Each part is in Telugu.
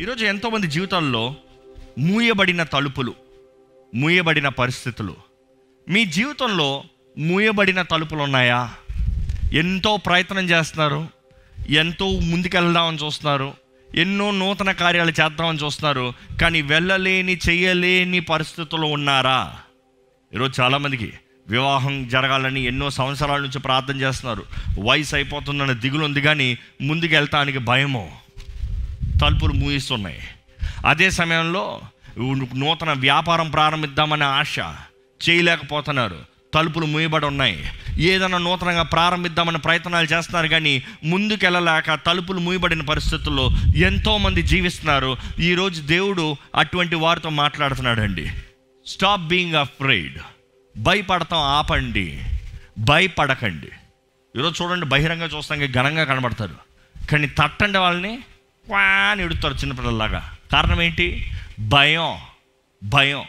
ఈరోజు ఎంతోమంది జీవితాల్లో మూయబడిన తలుపులు మూయబడిన పరిస్థితులు. మీ జీవితంలో మూయబడిన తలుపులు ఉన్నాయా? ఎంతో ప్రయత్నం చేస్తున్నారు. ఎంతో ముందుకెళ్దామని చూస్తున్నారు. ఎన్నో నూతన కార్యాలు చేద్దామని చూస్తున్నారు. కానీ వెళ్ళలేని చేయలేని పరిస్థితుల్లో ఉన్నారా? ఈరోజు చాలామందికి వివాహం జరగాలని ఎన్నో సంవత్సరాల నుంచి ప్రార్థన చేస్తున్నారు. వయసు అయిపోతుందన్న దిగులు ఉంది కానీ ముందుకు వెళ్తానికి భయము? తలుపులు మూయిస్తున్నాయి. అదే సమయంలో నూతన వ్యాపారం ప్రారంభిద్దామనే ఆశ చేయలేకపోతున్నారు. తలుపులు మూయబడి ఉన్నాయి. ఏదైనా నూతనంగా ప్రారంభిద్దామని ప్రయత్నాలు చేస్తున్నారు కానీ ముందుకెళ్ళలేక తలుపులు మూయబడిన పరిస్థితుల్లో ఎంతోమంది జీవిస్తున్నారు. ఈరోజు దేవుడు అటువంటి వారితో మాట్లాడుతున్నాడండి. స్టాప్ బీయింగ్ అఫ్రైడ్ భయపడతాం ఆపండి. భయపడకండి. ఈరోజు చూడండి బహిరంగ చూస్తాం ఘనంగా కనబడతారు. కానీ తట్టండి వాళ్ళని వా అని ఎడుతారు చిన్నపిల్లలాగా కారణం ఏంటి? భయం. భయం.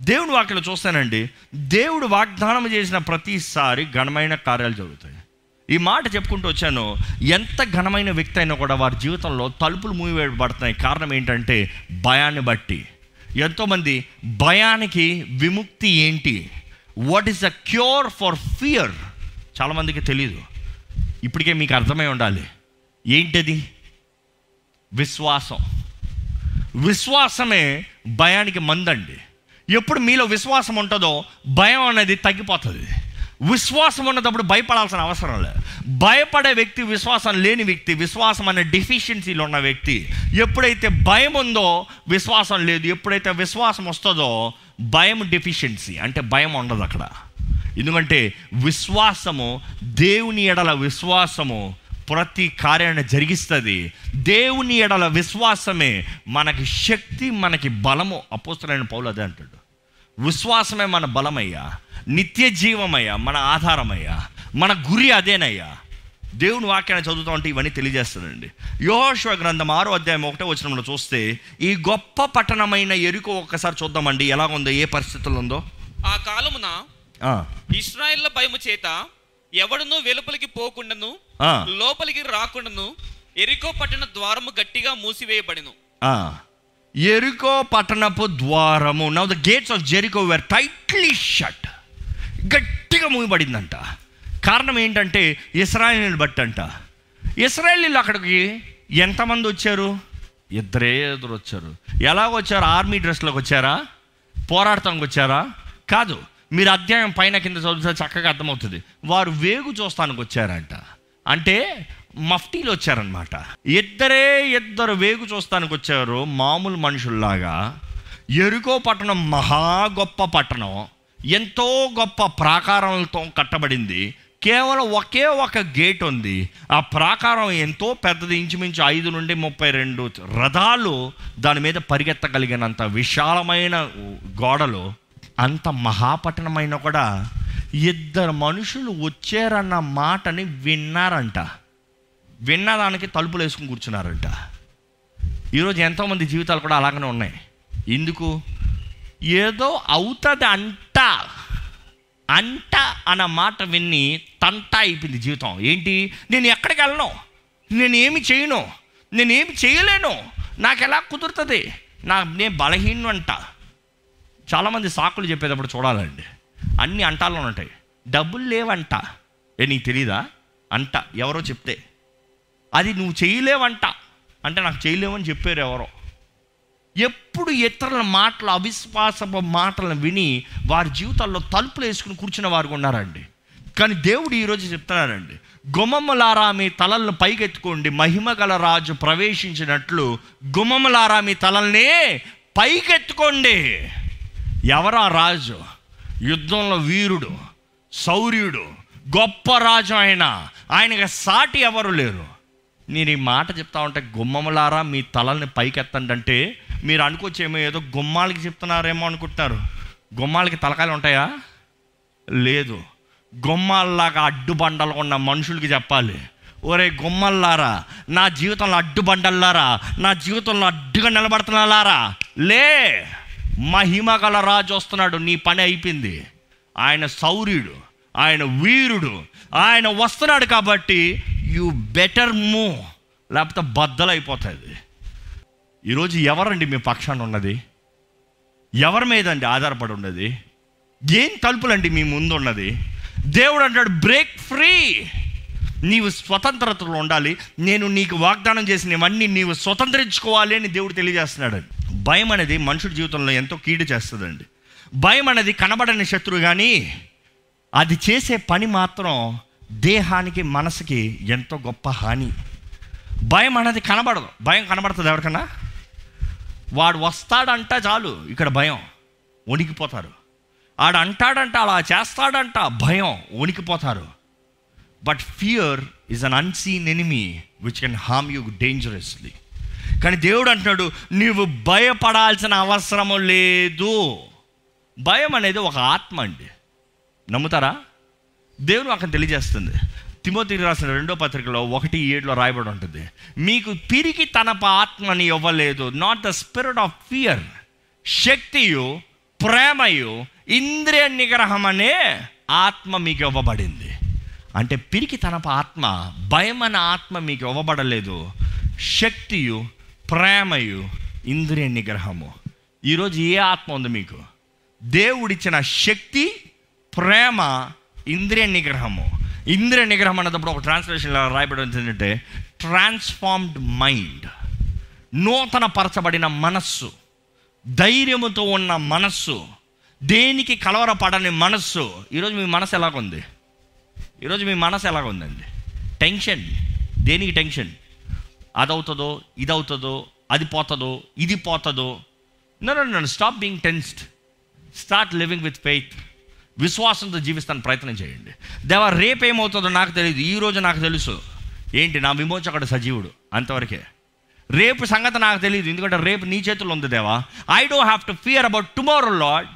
దేవుడు వాక్యలో చూస్తానండి. దేవుడు వాగ్దానం చేసిన ప్రతిసారి ఘనమైన కార్యాలు జరుగుతాయి. ఈ మాట చెప్పుకుంటూ వచ్చాను. ఎంత ఘనమైన వ్యక్తి అయినా కూడా వారి జీవితంలో తలుపులు మూయబడతాయి కారణం ఏంటంటే భయాన్ని బట్టి. ఎంతోమంది భయానికి విముక్తి ఏంటి? What is the cure for fear చాలామందికి తెలియదు ఇప్పటికే మీకు అర్థమై ఉండాలి. ఏంటది? విశ్వాసం. విశ్వాసమే భయానికి మందండి. ఎప్పుడు మీలో విశ్వాసం ఉంటుందో భయం అనేది తగ్గిపోతుంది. విశ్వాసం ఉన్నప్పుడు భయపడాల్సిన అవసరం లేదు. భయపడే వ్యక్తి విశ్వాసం లేని వ్యక్తి విశ్వాసం అనే డెఫిషియన్సీలో ఉన్న వ్యక్తి ఎప్పుడైతే భయం ఉందో విశ్వాసం లేదు ఎప్పుడైతే విశ్వాసం వస్తుందో భయం డెఫిషియన్సీ అంటే భయం ఉండదు అక్కడ. ఎందుకంటే విశ్వాసము దేవుని ఎడల విశ్వాసము ప్రతి కార్యాన్ని జరిగిస్తుంది. దేవుని ఎడల విశ్వాసమే మనకి శక్తి మనకి బలము. అపోస్తులైన పౌలు అదే అంటాడు. విశ్వాసమే మన బలమయ్యా. నిత్య జీవమయ్యా మన ఆధారమయ్యా. మన గురి అదేనయ్యా. దేవుని వాక్యాన్ని చదువుతా ఉంటే ఇవన్నీ తెలియజేస్తుందండి యోహోశ్వ గ్రంథం ఆరో అధ్యాయం ఒకటే వచనంలో చూస్తే ఈ గొప్ప పట్టణమైన ఎరుకో ఒక్కసారి చూద్దామండి. ఎలా ఉందో ఏ పరిస్థితుల్లో ఉందో? ఆ కాలమున ఆ, ఇస్రాయేళ్ళ భయము చేత ఎవడునూ వెలుపలికి పోకుండాను లోపలికి రాకుండాను ఎరికో పట్టణ ద్వారము గట్టిగా మూసివేయబడిను. ఎరుకో పట్టణపు ద్వారము now the gates of Jericho were tightly shut గట్టిగా మూయబడిందంట. కారణం ఏంటంటే ఇస్రాయలీని బట్టి అంట ఇస్రాయలీలు అక్కడికి ఎంతమంది వచ్చారు? ఇద్దరే ఎదురు వచ్చారు. ఎలాగ వచ్చారు? ఆర్మీ డ్రెస్లోకి వచ్చారా? పోరాడటానికి వచ్చారా? కాదు. మీరు అధ్యాయం పైన కింద చదివితే చక్కగా అర్థమవుతుంది. వారు వేగు చూస్తానికి వచ్చారంట. అంటే మఫ్టీలు వచ్చారనమాట ఇద్దరే ఇద్దరు వేగు చూస్తానికి వచ్చారు మామూలు మనుషుల్లాగా. ఎరుకో పట్టణం మహా గొప్ప పట్టణం. ఎంతో గొప్ప ప్రాకారాలతో కట్టబడింది. కేవలం ఒకే ఒక గేట్ ఉంది. ఆ ప్రాకారం ఎంతో పెద్దది. ఇంచుమించు ఐదు నుండి ముప్పై రెండు రథాలు దాని మీద పరిగెత్తగలిగినంత విశాలమైన గోడలు. అంత మహాపట్టణమైన కూడా ఇద్దరు మనుషులు వచ్చారన్న మాటని విన్నారంట. విన్నదానికి తలుపులు వేసుకుని కూర్చున్నారంట. ఈరోజు ఎంతోమంది జీవితాలు కూడా అలాగనే ఉన్నాయి. ఎందుకు? ఏదో అవుతుంది అంట అంట అన్న మాట విని తంట అయిపోయింది జీవితం. ఏంటి? నేను ఎక్కడికి వెళ్ళను? నేను ఏమి చేయను? నేనేమి చేయలేను? నాకు ఎలా కుదురుతుంది? నా నేను బలహీనం అంట చాలామంది సాకులు చెప్పేటప్పుడు చూడాలండి. అన్ని అంటాల్లో ఉంటాయి. డబ్బులు లేవంట. ఏ నీకు తెలీదా? అంట. ఎవరో చెప్తే. అది నువ్వు చేయలేవంట. అంటే నాకు చేయలేవని చెప్పారు ఎవరో. ఎప్పుడు ఇతరుల మాటలు అవిశ్వాసపు మాటలను విని వారి జీవితాల్లో తలుపులు వేసుకుని కూర్చున్న వారు ఉన్నారండి. కానీ దేవుడు ఈరోజు చెప్తున్నారండి గుమములారా మీ తలలను పైకెత్తుకోండి. మహిమ గల రాజు ప్రవేశించినట్లు గుమములారా మీ తలల్ని పైకెత్తుకోండి. ఎవరా రాజు? యుద్ధంలో వీరుడు శౌర్యుడు గొప్ప రాజు ఆయన. ఆయనకి సాటి ఎవరు లేరు. నేను ఈ మాట చెప్తా ఉంటే గుమ్మములారా మీ తలల్ని పైకెత్తండి అంటే మీరు అనుకోవచ్చేమో ఏదో గుమ్మాలకి చెప్తున్నారేమో అనుకుంటున్నారు. గుమ్మాలకి తలకాయలు ఉంటాయా? లేదు. గుమ్మాల్లాగా అడ్డుబండలు ఉన్న మనుషులకి చెప్పాలి. ఒరే గుమ్మల్లారా నా జీవితంలో అడ్డుబండల్లారా నా జీవితంలో అడ్డుగా నిలబడుతున్నారా లే! మహిమ గల రాజు వస్తున్నాడు నీ పని అయిపోయింది. ఆయన శౌర్యుడు ఆయన వీరుడు ఆయన వస్తున్నాడు కాబట్టి యు బెటర్ మూవ్ లేకపోతే బద్దలైపోతుంది. ఈరోజు ఎవరండి మీ పక్షాన ఉన్నది? ఎవరి మీద అండి ఆధారపడి ఉన్నది? ఏం తలుపులండి మీ ముందు ఉన్నది దేవుడు అంటాడు బ్రేక్ ఫ్రీ నీవు స్వతంత్రతలో ఉండాలి. నేను నీకు వాగ్దానం చేసినవన్నీ నీవు స్వతంత్రించుకోవాలి అని దేవుడు తెలియజేస్తున్నాడు. భయం అనేది మనుషుడి జీవితంలో ఎంతో కీడు చేస్తుందండి. భయం అనేది కనబడని శత్రువు కానీ అది చేసే పని మాత్రం దేహానికి మనసుకి ఎంతో గొప్ప హాని. భయం అనేది కనబడదు. భయం కనబడుతుంది ఎవరికన్నా? వాడు వస్తాడంట చాలు ఇక్కడ భయం. వణికిపోతారు. ఆడు అంటాడంట అలా చేస్తాడంట భయం వణికిపోతారు. But fear is an unseen enemy which can harm you dangerously కానీ దేవుడు అంటున్నాడు నీవు భయపడాల్సిన అవసరము లేదు. భయం అనేది ఒక ఆత్మ అండి. నమ్ముతారా? దేవుడు అక్కడ తెలియజేస్తుంది. తిమోతికి రాసిన రెండో పత్రికలో ఒకటి ఏడులో రాయబడి ఉంటుంది. మీకు పిరికి తన ఆత్మని ఇవ్వలేదు. Not the spirit of fear శక్తియు ప్రేమయు ఇంద్రియ నిగ్రహం అనే ఆత్మ మీకు ఇవ్వబడింది. అంటే పిరికి తనప ఆత్మ భయం అనే ఆత్మ మీకు ఇవ్వబడలేదు. శక్తియు ప్రేమయు ఇంద్రియ నిగ్రహము. ఈరోజు ఏ ఆత్మ ఉంది మీకు? దేవుడిచ్చిన శక్తి ప్రేమ ఇంద్రియ నిగ్రహము. ఇంద్రియ నిగ్రహం అన్నప్పుడు ఒక ట్రాన్స్లేషన్లో రాయబడి ఏంటంటే ట్రాన్స్ఫార్మ్డ్ మైండ్ నూతన పరచబడిన మనస్సు. ధైర్యముతో ఉన్న మనస్సు. దేనికి కలవరపడని మనస్సు. ఈరోజు మీ మనసు ఎలాగుంది? ఈరోజు మీ మనసు ఎలాగుందండి? టెన్షన్ దేనికి టెన్షన్ అదవుతుందో ఇదవుతుందో అది పోతుందో ఇది పోతుందో. నన్ను నన్ను stop being tensed start living with faith విశ్వాసంతో జీవిస్తాను ప్రయత్నం చేయండి. దేవా రేపు ఏమవుతుందో నాకు తెలియదు ఈ రోజు నాకు తెలుసు. ఏంటి? నా విమోచకుడు సజీవుడు. అంతవరకే. రేపు సంగతి నాకు తెలియదు ఎందుకంటే రేపు నీ చేతుల్లో ఉంది దేవా. I don't have to fear about tomorrow Lord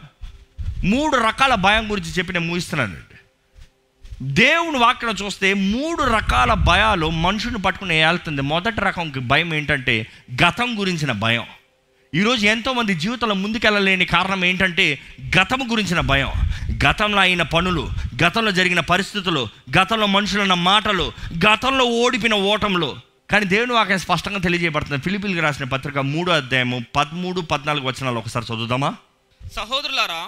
మూడు రకాల భయం గురించి చెప్పి నేను ముగిస్తున్నాను. దేవుని వాక్యం చూస్తే మూడు రకాల భయాలు మనుషుని పట్టుకుని వెళ్తుంది మొదటి రకం భయం ఏంటంటే గతం గురించిన భయం. ఈరోజు ఎంతోమంది జీవితంలో ముందుకెళ్ళలేని కారణం ఏంటంటే గతం గురించిన భయం. గతంలో అయిన పనులు గతంలో జరిగిన పరిస్థితులు గతంలో మనుషులన్న మాటలు గతంలో ఓడిపిన ఓటములు. కానీ దేవుని వాక్యం స్పష్టంగా తెలియజేయబడుతుంది. ఫిలిపిల్కి రాసిన పత్రిక మూడో అధ్యాయము పదమూడు పద్నాలుగు వచనాలు ఒకసారి చదువుదామా? సహోదరులారా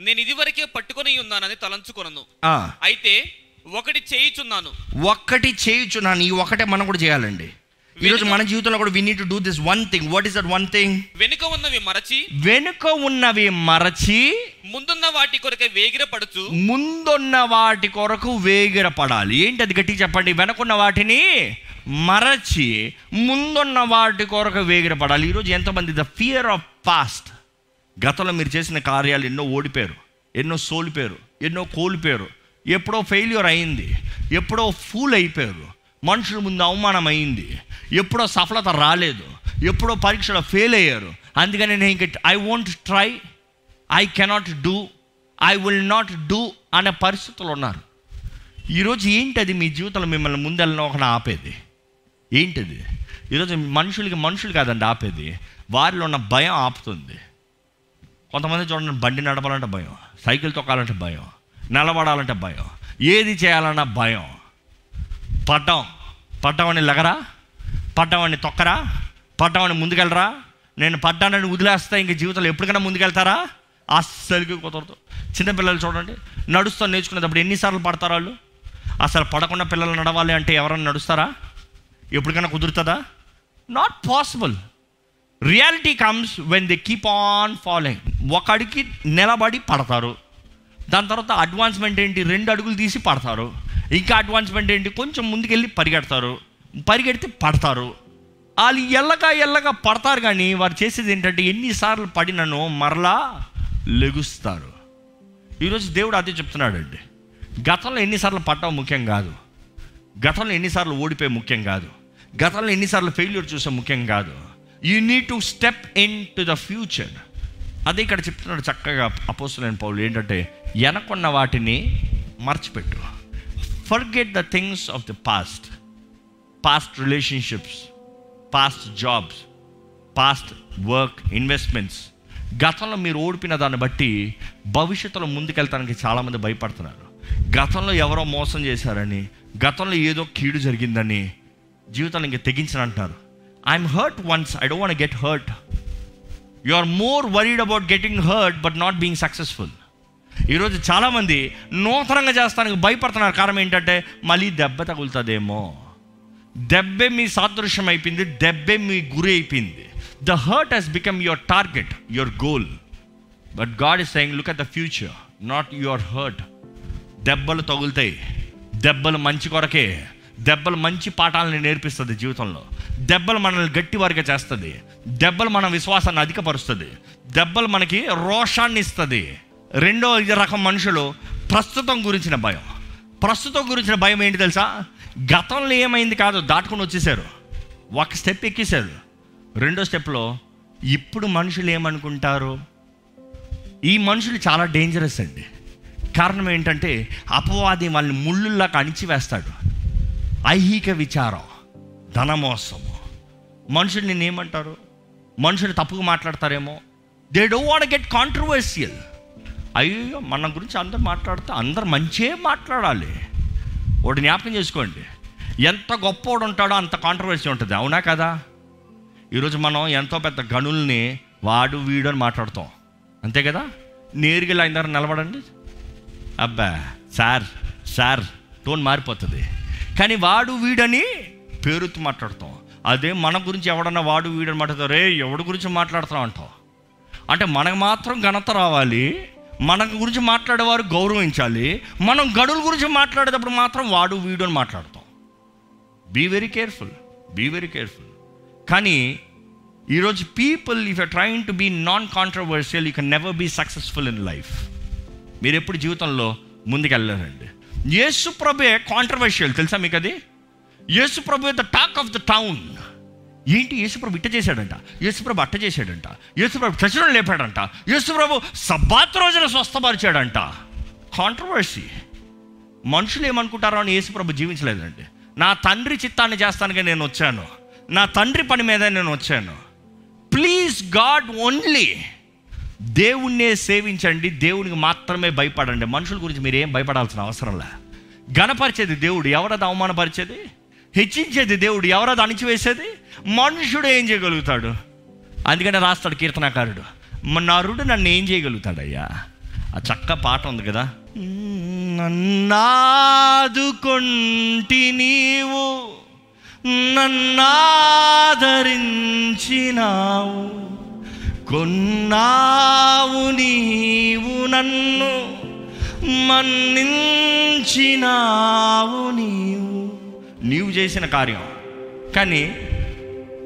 నేను ఇదివరకే పట్టుకొని ఉన్నానని తలంచుకొనను. అయితే ఒకటి చేయుచున్నాను. ఒక్కటి చేయుచున్నాను. ఈ ఒకటే మనం కూడా చేయాలండి. ఈరోజు మన జీవితంలో కూడా we need to do this one thing what is that one thing వెనుక ఉన్నవి మరచి వెనుక ఉన్నవి మరచి ముందున్న వాటి కొరకే వేగిరపడుచు ముందున్న వాటి కొరకు వేగిరపడాలి. ఏంటి అది గట్టిగా చెప్పండి? వెనకున్న వాటిని మరచి ముందున్న వాటి కొరకు వేగిరపడాలి. ఈరోజు ఎంతమంది? ద ఫియర్ ఆఫ్ పాస్ట్ గతంలో మీరు చేసిన కార్యాలు ఎన్నో ఓడిపోయారు ఎన్నో సోలిపోయారు ఎన్నో కోల్పోయారు ఎప్పుడో ఫెయిల్యూర్ అయింది ఎప్పుడో ఫూల్ అయిపోయారు మనుషుల ముందు అవమానం అయింది ఎప్పుడో సఫలత రాలేదు ఎప్పుడో పరీక్షలో ఫెయిల్ అయ్యారు. అందుకని నేను ఇంక I won't try I cannot do I will not do అనే పరిస్థితులు ఉన్నారు. ఈరోజు ఏంటది మీ జీవితంలో మిమ్మల్ని ముందెళ్ళిన ఒక ఆపేది? ఏంటిది? ఈరోజు మనుషులకి మనుషులు కాదండి ఆపేది. వారిలో ఉన్న భయం ఆపుతుంది. కొంతమంది చూడండి బండి నడపాలంటే భయం సైకిల్ తొక్కాలంటే భయం నిలబడాలంటే భయం ఏది చేయాలన్నా భయం. పడ్డం. పడ్డవాడిని లగరా? పడ్డవాడిని తొక్కరా? పడ్డవాడిని ముందుకెళ్ళరా? నేను పడ్డానని వదిలేస్తా ఇంక జీవితంలో ఎప్పటికైనా ముందుకెళ్తారా? అస్సలుకి కుదరదు. చిన్నపిల్లలు చూడండి నడుస్తూ నేర్చుకునేటప్పుడు ఎన్నిసార్లు పడతారు వాళ్ళు? అసలు పడకుండా పిల్లలు నడవాలి అంటే ఎవరైనా నడుస్తారా? ఎప్పటికైనా కుదురుతుందా? Not possible reality comes when they keep on following ఒక అడిగి నిలబడి పడతారు. దాని తర్వాత అడ్వాన్స్మెంట్ ఏంటి? రెండు అడుగులు తీసి పడతారు. ఇంకా అడ్వాన్స్మెంట్ ఏంటి? కొంచెం ముందుకెళ్ళి పరిగెడతారు. పరిగెడితే పడతారు. వాళ్ళు ఎల్లగా ఎల్లగా పడతారు కానీ వారు చేసేది ఏంటంటే ఎన్నిసార్లు పడినను మరలా లెగుస్తారు. ఈరోజు దేవుడు అదే చెప్తున్నాడండి. గతంలో ఎన్నిసార్లు పడ్డావు ముఖ్యం కాదు. గతంలో ఎన్నిసార్లు ఓడిపోయి ముఖ్యం కాదు. గతంలో ఎన్నిసార్లు ఫెయిల్యూర్ చూసే ముఖ్యం కాదు. You need to step in to the future అదే ఇక్కడ చెప్తున్నాడు చక్కగా అపోసలైన పౌలు ఏంటంటే వెనకున్న వాటిని మర్చిపెట్టు. Forget the things of the past past relationships past jobs past work investments గతంలో మీరు ఓడిపిన దాన్ని బట్టి భవిష్యత్తులో ముందుకెళ్తానికి చాలామంది భయపడుతున్నారు. గతంలో ఎవరో మోసం చేశారని గతంలో ఏదో కీడు జరిగిందని జీవితాన్ని ఇంక తెగించినంటారు. I'm hurt once I don't want get hurt you are more worried about getting hurt but not being successful ఈరోజు చాలామంది నూతనంగా చేస్తానికి భయపడుతున్నారు. కారణం ఏంటంటే మళ్ళీ దెబ్బ తగులుతుందేమో. దెబ్బే మీ సాదృశ్యం అయిపోయింది దెబ్బే మీ గురి అయిపోయింది. The hurt has become your target your goal but God is saying look at the future not your hurt దెబ్బలు తగులుతాయి. దెబ్బలు మంచి కొరకే. దెబ్బలు మంచి పాఠాలను నేర్పిస్తుంది జీవితంలో. దెబ్బలు మనల్ని గట్టివారిగా చేస్తుంది. దెబ్బలు మన విశ్వాసాన్ని అధికపరుస్తుంది. దెబ్బలు మనకి రోషాన్ని ఇస్తుంది. రెండో రకం మనుషులు ప్రస్తుతం గురించిన భయం. ప్రస్తుతం గురించిన భయం ఏంటి తెలుసా? గతంలో ఏమైంది కాదు దాటుకుని వచ్చేసారు. ఒక స్టెప్ ఎక్కేశారు. రెండో స్టెప్లో ఇప్పుడు మనుషులు ఏమనుకుంటారు? ఈ మనుషులు చాలా డేంజరస్ అండి. కారణం ఏంటంటే అపవాది వాళ్ళని ముళ్ళుల్లాగా అణిచివేస్తాడు. ఐహిక విచారం ధనమోసము. మనుషులు నేనేమంటారు మనుషులు తప్పుగా మాట్లాడతారేమో? They do want get controversial అయ్యో మన గురించి అందరు మాట్లాడితే అందరు మంచే మాట్లాడాలి. ఒకటి జ్ఞాపకం చేసుకోండి. ఎంత గొప్పోడు ఉంటాడో అంత కాంట్రవర్సీ ఉంటుంది. అవునా కదా? ఈరోజు మనం ఎంతో పెద్ద గనుల్ని వాడు వీడు అని మాట్లాడతాం. అంతే కదా? నేరుగా ఇలా నిలబడండి. అబ్బా సార్ సార్ టోన్ మారిపోతుంది. కానీ వాడు వీడని పేరుతో మాట్లాడతాం. అదే మన గురించి ఎవడన్నా వాడు వీడని మాట్లాడతారు రే ఎవడి గురించి మాట్లాడుతున్నాం అంటాం. అంటే మనకు మాత్రం ఘనత రావాలి. మన గురించి మాట్లాడేవారు గౌరవించాలి. మనం గడుల గురించి మాట్లాడేటప్పుడు మాత్రం వాడు వీడు అని మాట్లాడతాం. Be very careful be very careful కానీ ఈరోజు people if you trying to be non controversial you can never be successful in life మీరు ఎప్పుడు జీవితంలో ముందుకెళ్ళారండి యేసు ప్రభే కాంట్రవర్షియల్ తెలుసా మీకు అది యేసు ప్రభు the talk of the town ఏంటి యేసుప్రభు ఇట్ట చేశాడంట? యేసుప్రభు అట్ట చేశాడంట? యేసుప్రభు చచనం లేపాడంట? యేసుప్రభు సబ్బాత్ రోజున స్వస్థపరిచాడంట? కాంట్రవర్సీ మనుషులు ఏమనుకుంటారో అని యేసుప్రభు జీవించలేదండి. నా తండ్రి చిత్తాన్ని చేస్తానికి నేను వచ్చాను. నా తండ్రి పని మీద నేను వచ్చాను. ప్లీజ్ గాడ్ ఓన్లీ దేవుణ్ణే సేవించండి దేవునికి మాత్రమే భయపడండి. మనుషుల గురించి మీరు ఏం భయపడాల్సిన అవసరంలే గణపరిచేది దేవుడు ఎవరది అవమానపరిచేది? హెచ్చించేది దేవుడు ఎవరది అణిచివేసేది? మనుషుడు ఏం చేయగలుగుతాడు? అందుకనే రాస్తాడు కీర్తనాకారుడు. నరుడు నన్ను ఏం చేయగలుగుతాడయ్యా? ఆ చక్క పాట ఉంది కదా? నన్నాదుకొంటి నీవు నన్నాదరించినావు. కొన్నావు నీవు నన్ను మన్నించినావు నీవు. నీవు చేసిన కార్యం. కానీ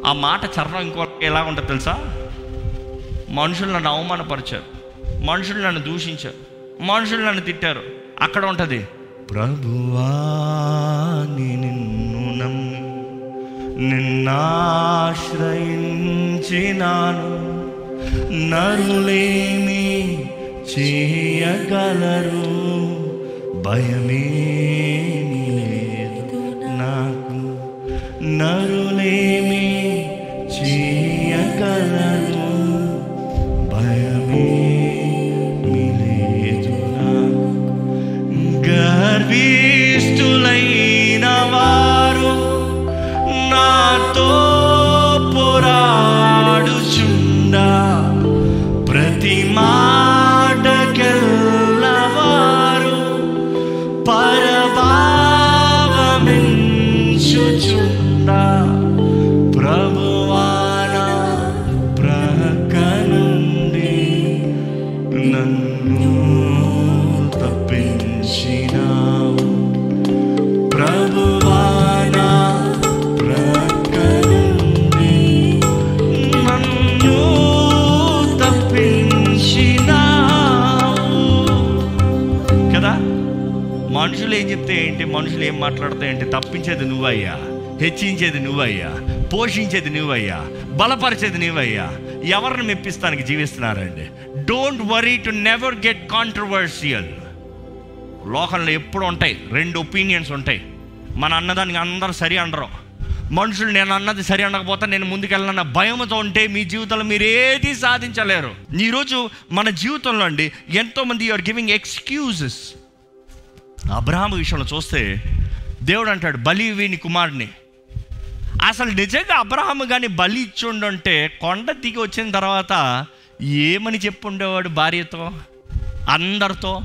ఆ మాట చర్ణం ఇంకో ఎలా ఉంటుంది తెలుసా? మనుషులు నన్ను అవమానపరిచారు. మనుషులు నన్ను దూషించారు. మనుషులు నన్ను తిట్టారు. అక్కడ ఉంటుంది ప్రభువా నీ నిన్ను నమ్మి నిన్నాశ్రయించినాను. నరులేమి చేయగలరు భయమేమి లేదు నాకు. నరులేమి చేయగలరు ప్రతి మాటకెల్లవారు మనుషులు ఏం మాట్లాడతాయంటే ఏంటి తప్పించేది నువ్వయ్యా హెచ్చించేది నువ్వయ్యా పోషించేది నువ్వయ్యా బలపరిచేది నువ్వయ్యా ఎవరిని మెప్పిస్తానికి జీవిస్తున్నారండి? Don't worry to never get controversial లోకంలో ఎప్పుడు ఉంటాయి రెండు ఒపీనియన్స్ ఉంటాయి. మన అన్నదానికి అందరూ సరి అనరు మనుషులు నేను అన్నది సరి అనకపోతే నేను ముందుకెళ్ళాలన్న భయంతో ఉంటే మీ జీవితంలో మీరు ఏది సాధించలేరు. ఈరోజు మన జీవితంలో అండి ఎంతోమంది ఆర్ గివింగ్ ఎక్స్క్యూజెస్ అబ్రహాం విషయంలో చూస్తే దేవుడు అంటాడు బలి వీని కుమారుని. అసలు నిజంగా అబ్రహాం కానీ బలి ఇచ్చుండుంటే కొండ దిగి వచ్చిన తర్వాత ఏమని చెప్పుండేవాడు భార్యతో? అందరితో?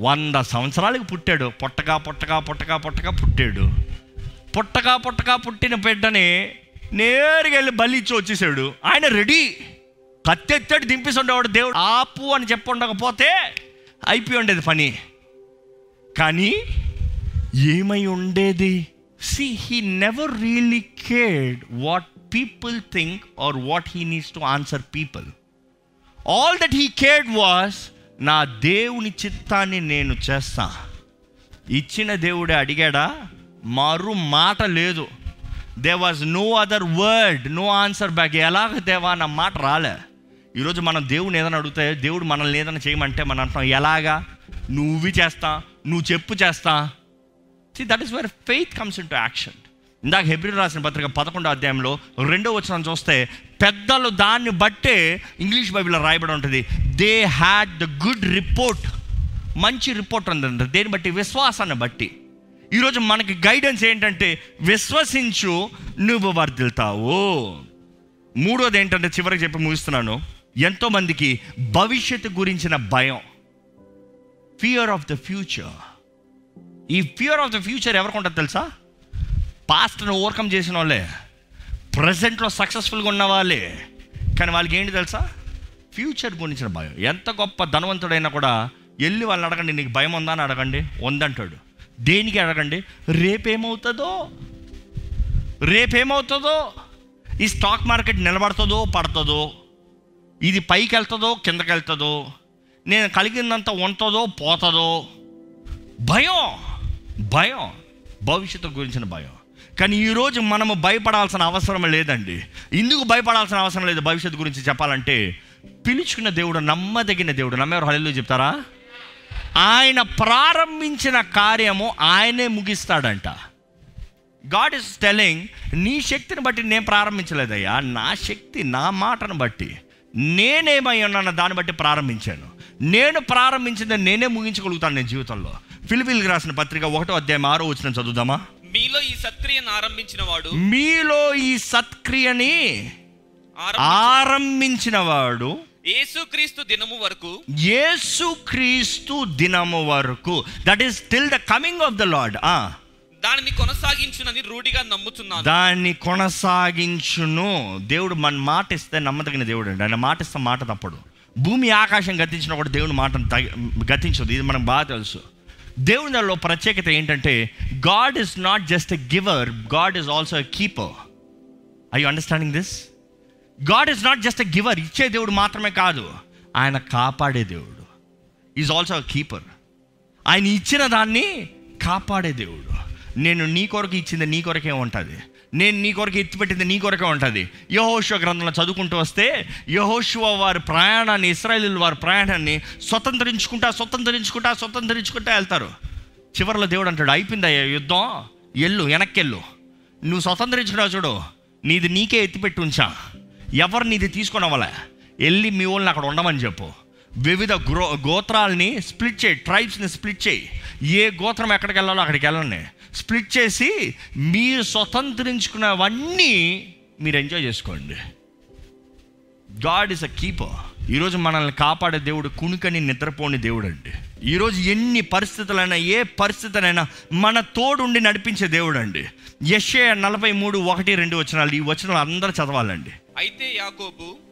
వంద సంవత్సరాలకు పుట్టాడు. పుట్టగా పొట్టగా పొట్టగా పొట్టగా పుట్టాడు. పుట్టగా పుట్టగా పుట్టిన బిడ్డని నేరుగా వెళ్ళి బలి ఇచ్చి వచ్చేసాడు. ఆయన రెడీ. కత్తెత్తాడు దింపేసి ఉండేవాడు దేవుడు. ఆపు అని చెప్పి ఉండకపోతే అయిపోయి ఉండేది పని. కానీ ఏమై ఉండేది? See he never really cared what people think or what he needs to answer people all that he cared was నా దేవుని చిత్తాన్ని నేను చేస్తా. ఇచ్చిన దేవుడే అడిగాడా? మరు మాట లేదు. There was no other word no answer back ఎలాగ దేవా నా మాట రాలే. ఈరోజు మనం దేవుని ఏదైనా అడిగితే దేవుడు మనల్ని ఏదైనా చేయమంటే మనం అంటాం ఎలాగా? నువ్వు చేస్తా. నువ్వు చెప్పు చేస్తా. See that is where faith comes in to action ఇందాక హెబ్రి రాసిన పత్రిక పదకొండో అధ్యాయంలో రెండో వచనం చూస్తే పెద్దలు దాన్ని బట్టే ఇంగ్లీష్ బైబిల్లో రాయబడి ఉంటుంది. They had the good report మంచి రిపోర్ట్ ఉందంట. దేన్ని బట్టి? విశ్వాసాన్ని బట్టి. ఈరోజు మనకి గైడెన్స్ ఏంటంటే విశ్వసించు నువ్వు వర్దిల్తావు మూడోది ఏంటంటే చివరికి చెప్పి ముగిస్తున్నాను. ఎంతోమందికి భవిష్యత్తు గురించిన భయం. ఫియర్ ఆఫ్ ద ఫ్యూచర్ ఈ ఫియర్ ఆఫ్ ద ఫ్యూచర్ ఎవరికి ఉంటుంది తెలుసా? పాస్ట్ను ఓవర్కమ్ చేసిన వాళ్ళే. ప్రజెంట్లో సక్సెస్ఫుల్గా ఉన్న వాళ్ళే. కానీ వాళ్ళకి ఏంటి తెలుసా? ఫ్యూచర్ గురించిన భయం. ఎంత గొప్ప ధనవంతుడైనా కూడా వెళ్ళి వాళ్ళని అడగండి నీకు భయం ఉందా? అని అడగండి. ఉందంటాడు. దేనికి అడగండి? రేపేమవుతుందో. రేపేమవుతుందో? ఈ స్టాక్ మార్కెట్ నిలబడుతుందో పడుతుందో? ఇది పైకి వెళ్తుందో కిందకి వెళ్తుందో నేను కలిగినంత ఉంటుందో పోతుందో? భయం. భయం. భవిష్యత్తు గురించిన భయం. కానీ ఈరోజు మనము భయపడాల్సిన అవసరం లేదండి. ఎందుకు భయపడాల్సిన అవసరం లేదు భవిష్యత్తు గురించి చెప్పాలంటే పిలుచుకున్న దేవుడు నమ్మదగిన దేవుడు. నమ్మేవారు హళిలో చెప్తారా? ఆయన ప్రారంభించిన కార్యము ఆయనే ముగిస్తాడంట. గాడ్ ఇస్ టెలింగ్ నీ శక్తిని బట్టి నేను ప్రారంభించలేదయ్యా. నా శక్తి నా మాటను బట్టి నేనేమై ఉన్నాను దాన్ని బట్టి ప్రారంభించాను. నేను ప్రారంభించింది నేనే ముగించగలుగుతాను నేను జీవితంలో. ఫిలిపిల్కి రాసిన పత్రిక ఒకటో అధ్యాయం ఆరో వచ్చిన చదువుదామా? మీలో ఈ సత్క్రియను ఆరంభించిన వాడు మీలో ఈ సత్క్రియని ఆరంభించిన వాడు యేసుక్రీస్తు దినము వరకు యేసుక్రీస్తు దినము వరకు. That is till the coming of the Lord దానిని కొనసాగించునని రూఢిగా నమ్ముతున్నాను. దాన్ని కొనసాగించును. దేవుడు మన మాట ఇస్తే నమ్మదగిన దేవుడు అండి. ఆయన మాట ఇస్తే మాట తప్పడు. భూమి ఆకాశం గతించిన కూడా దేవుని మాటను గతించదు. ఇది మనకు బాగా తెలుసు. దేవుని దానిలో ప్రత్యేకత ఏంటంటే God is not just a giver God is also a keeper I you understanding this God is not just a giver ఇచ్చే దేవుడు మాత్రమే కాదు. ఆయన కాపాడే దేవుడు. ఈజ్ ఆల్సో కీపర్ ఆయన ఇచ్చిన దాన్ని కాపాడే దేవుడు. నేను నీ కొరకు ఇచ్చింది నీ కొరకే ఉంటుంది. నేను నీ కొరకు ఎత్తిపెట్టింది నీ కొరకే ఉంటుంది. యహోశివ గ్రంథంలో చదువుకుంటూ వస్తే యహోశివ వారి ప్రయాణాన్ని ఇస్రాయలీలు వారి ప్రయాణాన్ని స్వతంత్రించుకుంటా స్వతంత్రించుకుంటా స్వతంత్రించుకుంటా వెళ్తారు. చివరిలో దేవుడు అంటాడు అయిపోయిందయ్యా యుద్ధం? ఎల్లు వెనక్కెళ్ళు. నువ్వు స్వతంత్రించుకున్నావు చూడు నీది నీకే ఎత్తిపెట్టి ఉంచా. ఎవరు నీది తీసుకుని అవ్వలే. వెళ్ళి మీ వాళ్ళని అక్కడ ఉండమని చెప్పు. వివిధ గ్రో గోత్రాలని స్ప్లిట్ చేయి ట్రైబ్స్ని స్ప్లిట్ చేయి. ఏ గోత్రం ఎక్కడికి వెళ్ళాలో అక్కడికి వెళ్ళండి. స్ప్లిట్ చేసి మీరు స్వతంత్రించుకున్నవన్నీ మీరు ఎంజాయ్ చేసుకోండి. God is a keeper. ఈరోజు మనల్ని కాపాడే దేవుడు కునుకని నిద్రపోని దేవుడు అండి ఈరోజు ఎన్ని పరిస్థితులైనా ఏ పరిస్థితులైనా మన తోడుండి నడిపించే దేవుడు అండి యశ్ఏ నలభై మూడు ఒకటి రెండు వచనాలు. ఈ వచనాలు అందరూ చదవాలండి. అయితే యాకోబు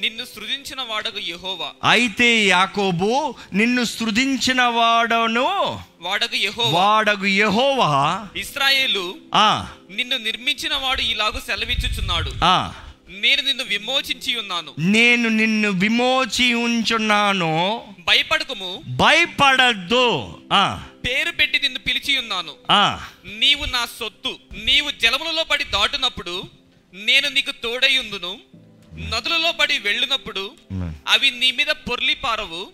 నిన్ను సృజించిన వాడగు యెహోవా. అయితే యాకోబు నిన్ను సృజించిన వాడను వాడగు యెహోవా. వాడగు యెహోవా. ఇస్రాయేలు ఆ. నిన్ను నిర్మించిన వాడు ఇలాగు సెలవిచ్చుచున్నాడు. ఆ. నేను నిన్ను విమోచించి ఉన్నాను. నేను నిన్ను విమోచి ఉంచున్నాను. భయపడకము. భయపడద్దు. ఆ. పేరు పెట్టి నిన్ను పిలిచి ఉన్నాను. ఆ. నీవు నా సొత్తు. నీవు జలములలో పడి దాటునప్పుడు నేను నీకు తోడయుందును నదులలో పడి వెళ్ళినప్పుడు. అవి నీ మీద పొర్లి పారవు.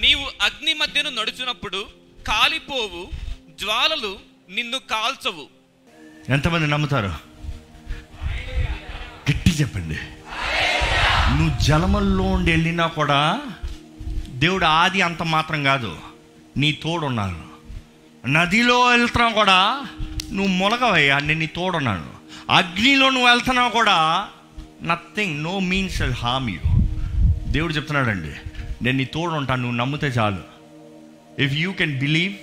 నీవు అగ్ని మధ్యను నడుచునప్పుడు కాలిపోవు జ్వాలలు నిన్ను కాల్చవు. ఎంతమంది నమ్ముతారు? గట్టి చెప్పండి. నువ్వు జలముల్లో ఉండి వెళ్ళినా కూడా దేవుడు ఆది అంత మాత్రం కాదు. నీ తోడున్నాను నదిలో వెళ్తున్నాం కూడా నువ్వు మొలగవయ్యా నేను నీ తోడున్నాను. అగ్నిలో నువ్వు వెళ్తున్నావు కూడా nothing no means harm you దేవుడు చెప్తున్నాడండి నేను నీ తోడు ఉంటాను నువ్వు నమ్మితే చాలు. If you can believe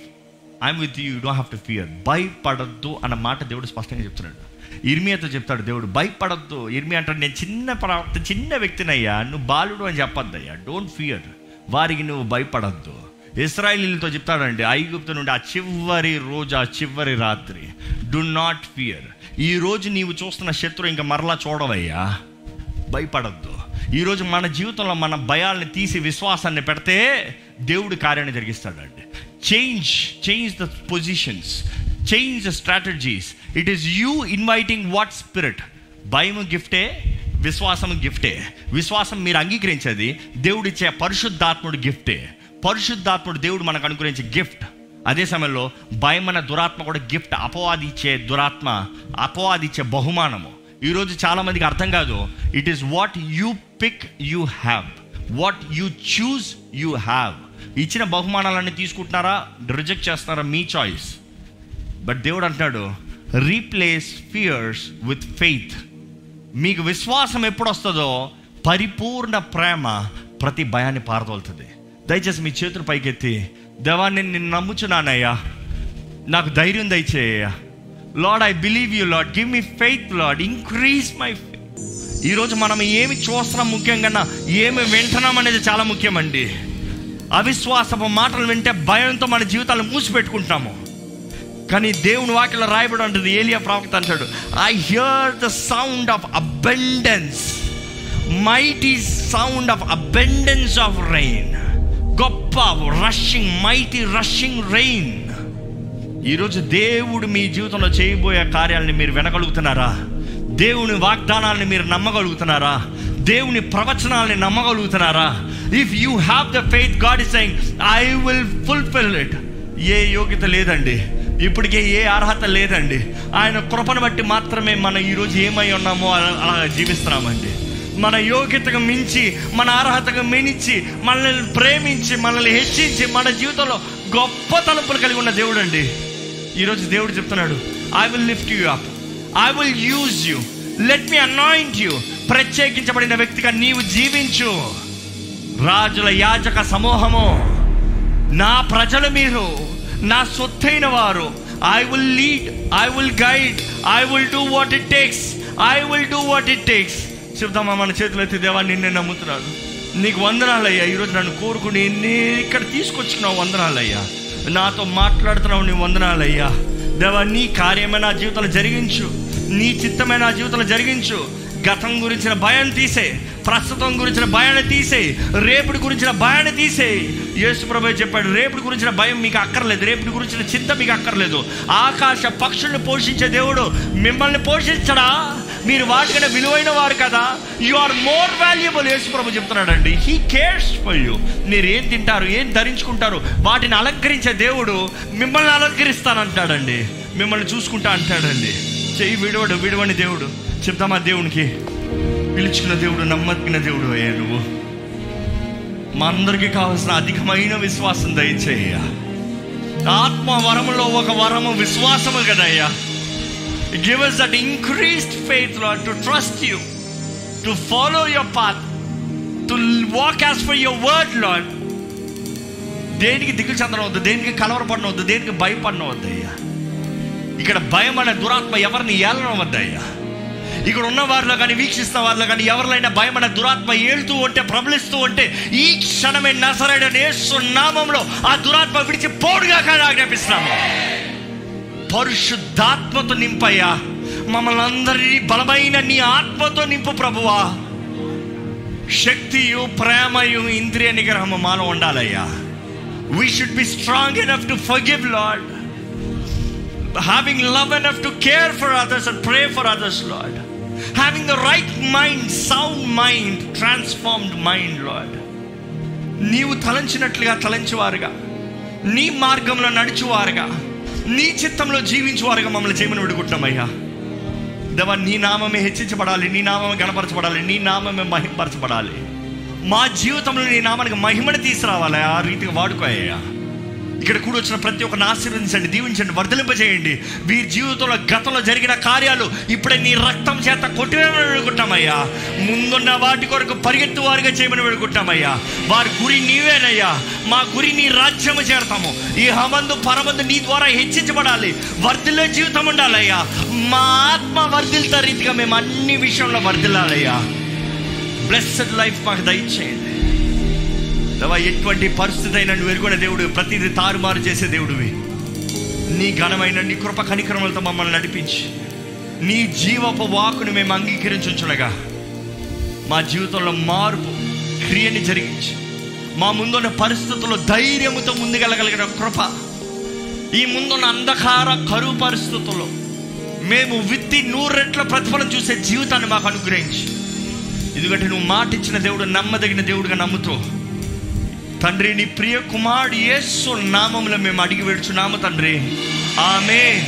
I'm with you don't have to fear భయపడద్దు అన్న మాట దేవుడు స్పష్టంగా చెప్తున్నాడు. ఇర్మియాతో చెప్తాడు దేవుడు భయపడద్దు. ఇర్మి అంటాడు నేను చిన్న ప్రవర్త చిన్న వ్యక్తినయ్యా నువ్వు బాలుడు అని చెప్పొద్దయ్యా. డోంట్ ఫియర్ వారికి నువ్వు భయపడద్దు. ఇస్రాయలీలతో చెప్తాడండి ఐగుప్తు నుండి ఆ చివరి రోజు ఆ చివరి రాత్రి. డు నాట్ ఫియర్ ఈ రోజు నీవు చూస్తున్న శత్రువు ఇంకా మరలా చూడవయ్యా. భయపడద్దు. ఈరోజు మన జీవితంలో మన భయాల్ని తీసి విశ్వాసాన్ని పెడితే దేవుడు కార్యాన్ని జరిగిస్తాడండి. Change change the positions change the strategies it is you inviting what spirit భయము గిఫ్టే విశ్వాసం గిఫ్టే. విశ్వాసం మీరు అంగీకరించేది దేవుడిచ్చే పరిశుద్ధాత్ముడు గిఫ్టే. పరిశుద్ధాత్ముడు దేవుడు మనకు అనుగ్రహించే గిఫ్ట్. అదే సమయంలో భయం అన్న దురాత్మ కూడా గిఫ్ట్ అపవాది ఇచ్చే దురాత్మ అపవాది ఇచ్చే బహుమానము ఈరోజు చాలామందికి అర్థం కాదు it is what you pick you have what you choose you have ఇచ్చిన బహుమానాలన్నీ తీసుకుంటున్నారా? రిజెక్ట్ చేస్తున్నారా? మీ చాయిస్ బట్ దేవుడు అంటున్నాడు రీప్లేస్ ఫియర్స్ విత్ ఫెయిత్ మీకు విశ్వాసం ఎప్పుడు వస్తుందో పరిపూర్ణ ప్రేమ ప్రతి భయాన్ని పారదోలుతుంది. దయచేసి మీ చేతులు పైకెత్తి దేవా నేను నిన్ను నమ్ముచున్నానయ్యా. నాకు ధైర్యం దయచేయ్యా lord I believe you lord give me faith lord increase my ఈరోజు మనం ఏమి చూస్తున్నాం ముఖ్యంగా ఏమి వింటున్నాం అనేది చాలా ముఖ్యమండి. అవిశ్వాసపు మాటలు వింటే భయంతో మన జీవితాలు మూసిపెట్టుకుంటాము కానీ దేవుని వాక్యలో రాయబడి ఉంటుంది ఏలియా ప్రావక్త అంటాడు I hear the sound of abundance mighty sound of abundance of rain గొప్ప రషింగ్ మైటీ రషింగ్ రెయిన్ ఈరోజు దేవుడు మీ జీవితంలో చేయబోయే కార్యాలని మీరు వినగలుగుతున్నారా? దేవుని వాగ్దానాలను మీరు నమ్మగలుగుతున్నారా? దేవుని ప్రవచనాలని నమ్మగలుగుతున్నారా? If you have the faith God is saying I will fulfil it ఏ యోగ్యత లేదండి. ఇప్పటికే ఏ అర్హత లేదండి. ఆయన కృపను బట్టి మాత్రమే మనం ఈరోజు ఏమై ఉన్నామో అలా అలా జీవిస్తున్నామండి. మన యోగ్యతకు మించి మన అర్హతకు మించి మనల్ని ప్రేమించి మనల్ని హెచ్చించి మన జీవితంలో గొప్ప తలుపులు కలిగి ఉన్న దేవుడు అండి ఈరోజు దేవుడు చెప్తున్నాడు I will lift you up I will use you let me anoint you ప్రత్యేకించబడిన వ్యక్తిగా నీవు జీవించు. రాజుల యాజక సమూహము నా ప్రజలు మీరు నా సొత్తైన వారు. I will lead I will guide I will do what it takes I will do what it takes చెబుతామా మన చేతులు ఎత్తి దేవా నిన్నే నమ్ముతున్నాను నీకు వందనాలయ్యా. ఈరోజు నన్ను కోరుకుని నీ ఇక్కడ తీసుకొచ్చుకున్నావు వందనాలయ్యా. నాతో మాట్లాడుతున్నావు నీ వందనాలయ్యా. దేవా నీ కార్యమే నా జీవితంలో జరిగించు. నీ చిత్తమే నా జీవితంలో జరిగించు. గతం గురించిన భయం తీసే ప్రస్తుతం గురించిన భయాన్ని తీసే రేపుడు గురించిన భయాన్ని తీసే. యేసుప్రభు చెప్పాడు రేపుడు గురించిన భయం మీకు అక్కర్లేదు. రేపుడు గురించిన చింత మీకు అక్కర్లేదు. ఆకాశ పక్షుల్ని పోషించే దేవుడు మిమ్మల్ని పోషించడా? మీరు వాటికంటే విలువైన వారు కదా. యు ఆర్ మోర్ వాల్యుబుల్ యేసు ప్రభు చెప్తున్నాడండి. హీ కేర్స్ ఫర్ యూ మీరు ఏం తింటారు ఏం ధరించుకుంటారు వాటిని అలంకరించే దేవుడు మిమ్మల్ని అలంకరిస్తానంటాడండి. మిమ్మల్ని చూసుకుంటా అంటాడండి. చెయ్యి విడవడు విడవని దేవుడు. చెప్తామా దేవునికి? పిలుచుకున్న దేవుడు నమ్మకిన దేవుడు అయ్యా నువ్వు. మా అందరికీ కావాల్సిన అధికమైన విశ్వాసం దయచేయ ఆత్మ వరములో ఒక వరము విశ్వాసము కదయ్యా give us that increased faith lord to trust you to follow your path to walk as per your word lord. దేనికి దిగులు చెందనవద్దు దేనికి కలవరపడనవద్దు దేనికి భయపడనవద్దు అయ్యా. ఇక్కడ భయం అనే దురాత్మ ఎవరిని ఏలనవద్దయ్యా ఇక్కడ ఉన్న వారిలో కానీ వీక్షిస్తున్న వారిలో కానీ ఎవరినైనా భయం అనే దురాత్మ ఏళ్తూ ఉంటే ప్రబలిస్తూ ఉంటే ఈ క్షణమే నసరైన నేస్తున్నామంలో ఆ దురాత్మ విడిచి పోడుగా కానీ ఆజ్ఞాపిస్తున్నాము. పరిశుద్ధాత్మతో నింపయ్యా. మమ్మల్ని అందరినీ బలమైన నీ ఆత్మతో నింపు ప్రభువా. శక్తియు ప్రేమయు ఇంద్రియ నిగ్రహము మాలో ఉండాలయ్యా. We should be strong enough to forgive lord having love enough to care for others and pray for others lord having the right mind sound mind transformed mind lord నీవు తలంచినట్లుగా తలంచేవారుగా. నీ మార్గంలో నడిచేవారుగా. నీ చిత్తంలో జీవించువారుగా మమ్మల్ని చేయమని విడుకుంటున్నామయ్యా దేవా నీ నామమే హెచ్చించబడాలి నీ నామమే గణపరచబడాలి నీ నామమే మహింపరచబడాలి. మా జీవితంలో నీ నామానికి మహిమని తీసుకురావాలి ఆ రీతిగా వాడుకోయ్యా ఇక్కడ కూడా వచ్చిన ప్రతి ఒక్కరిని ఆశీర్వదించండి దీవించండి వర్ధలింపజేయండి. వీరి జీవితంలో గతంలో జరిగిన కార్యాలు ఇప్పుడే నీ రక్తం చేత కొట్టివేయమని వేడుకుంటామయ్యా. ముందున్న వాటి కొరకు పరిగెత్తు వారిగా చేయమని వేడుకుంటామయ్యా. వారి గురి నీవేనయ్యా. మా గురి నీ రాజ్యము చేరతాము. ఈ హమందు పరమందు నీ ద్వారా హెచ్చించబడాలి. వర్ధిల్లే జీవితం ఉండాలయ్యా. మా ఆత్మ వర్ధిల్త రీతిగా మేము అన్ని విషయంలో వర్ధిల్లాలయ్యా. బ్లెస్సడ్ లైఫ్ మాకు దయచేయండి. ఎటువంటి పరిస్థితి అయినా నువ్వు ఎరుగున దేవుడు ప్రతిదీ తారుమారు చేసే దేవుడివి. నీ ఘనమైన నీ కృప కనికరములతో మమ్మల్ని నడిపించి నీ జీవపు వాకును మేము అంగీకరించుంచునగా మా జీవితంలో మార్పు క్రియని జరిగించి మా ముందున్న పరిస్థితుల్లో ధైర్యముతో ముందుకెళ్ళగలిగిన కృప ఈ ముందున్న అంధకార కరువు పరిస్థితుల్లో మేము విత్తి నూరెట్ల ప్రతిఫలం చూసే జీవితాన్ని మాకు అనుగ్రహించి ఎందుకంటే నువ్వు మాట ఇచ్చిన దేవుడు నమ్మదగిన దేవుడిగా నమ్ముతూ తండ్రి నీ ప్రియ కుమారుడు యేసు నామములో మేము అడిగి వేడుచున్నాము తండ్రి ఆమెన్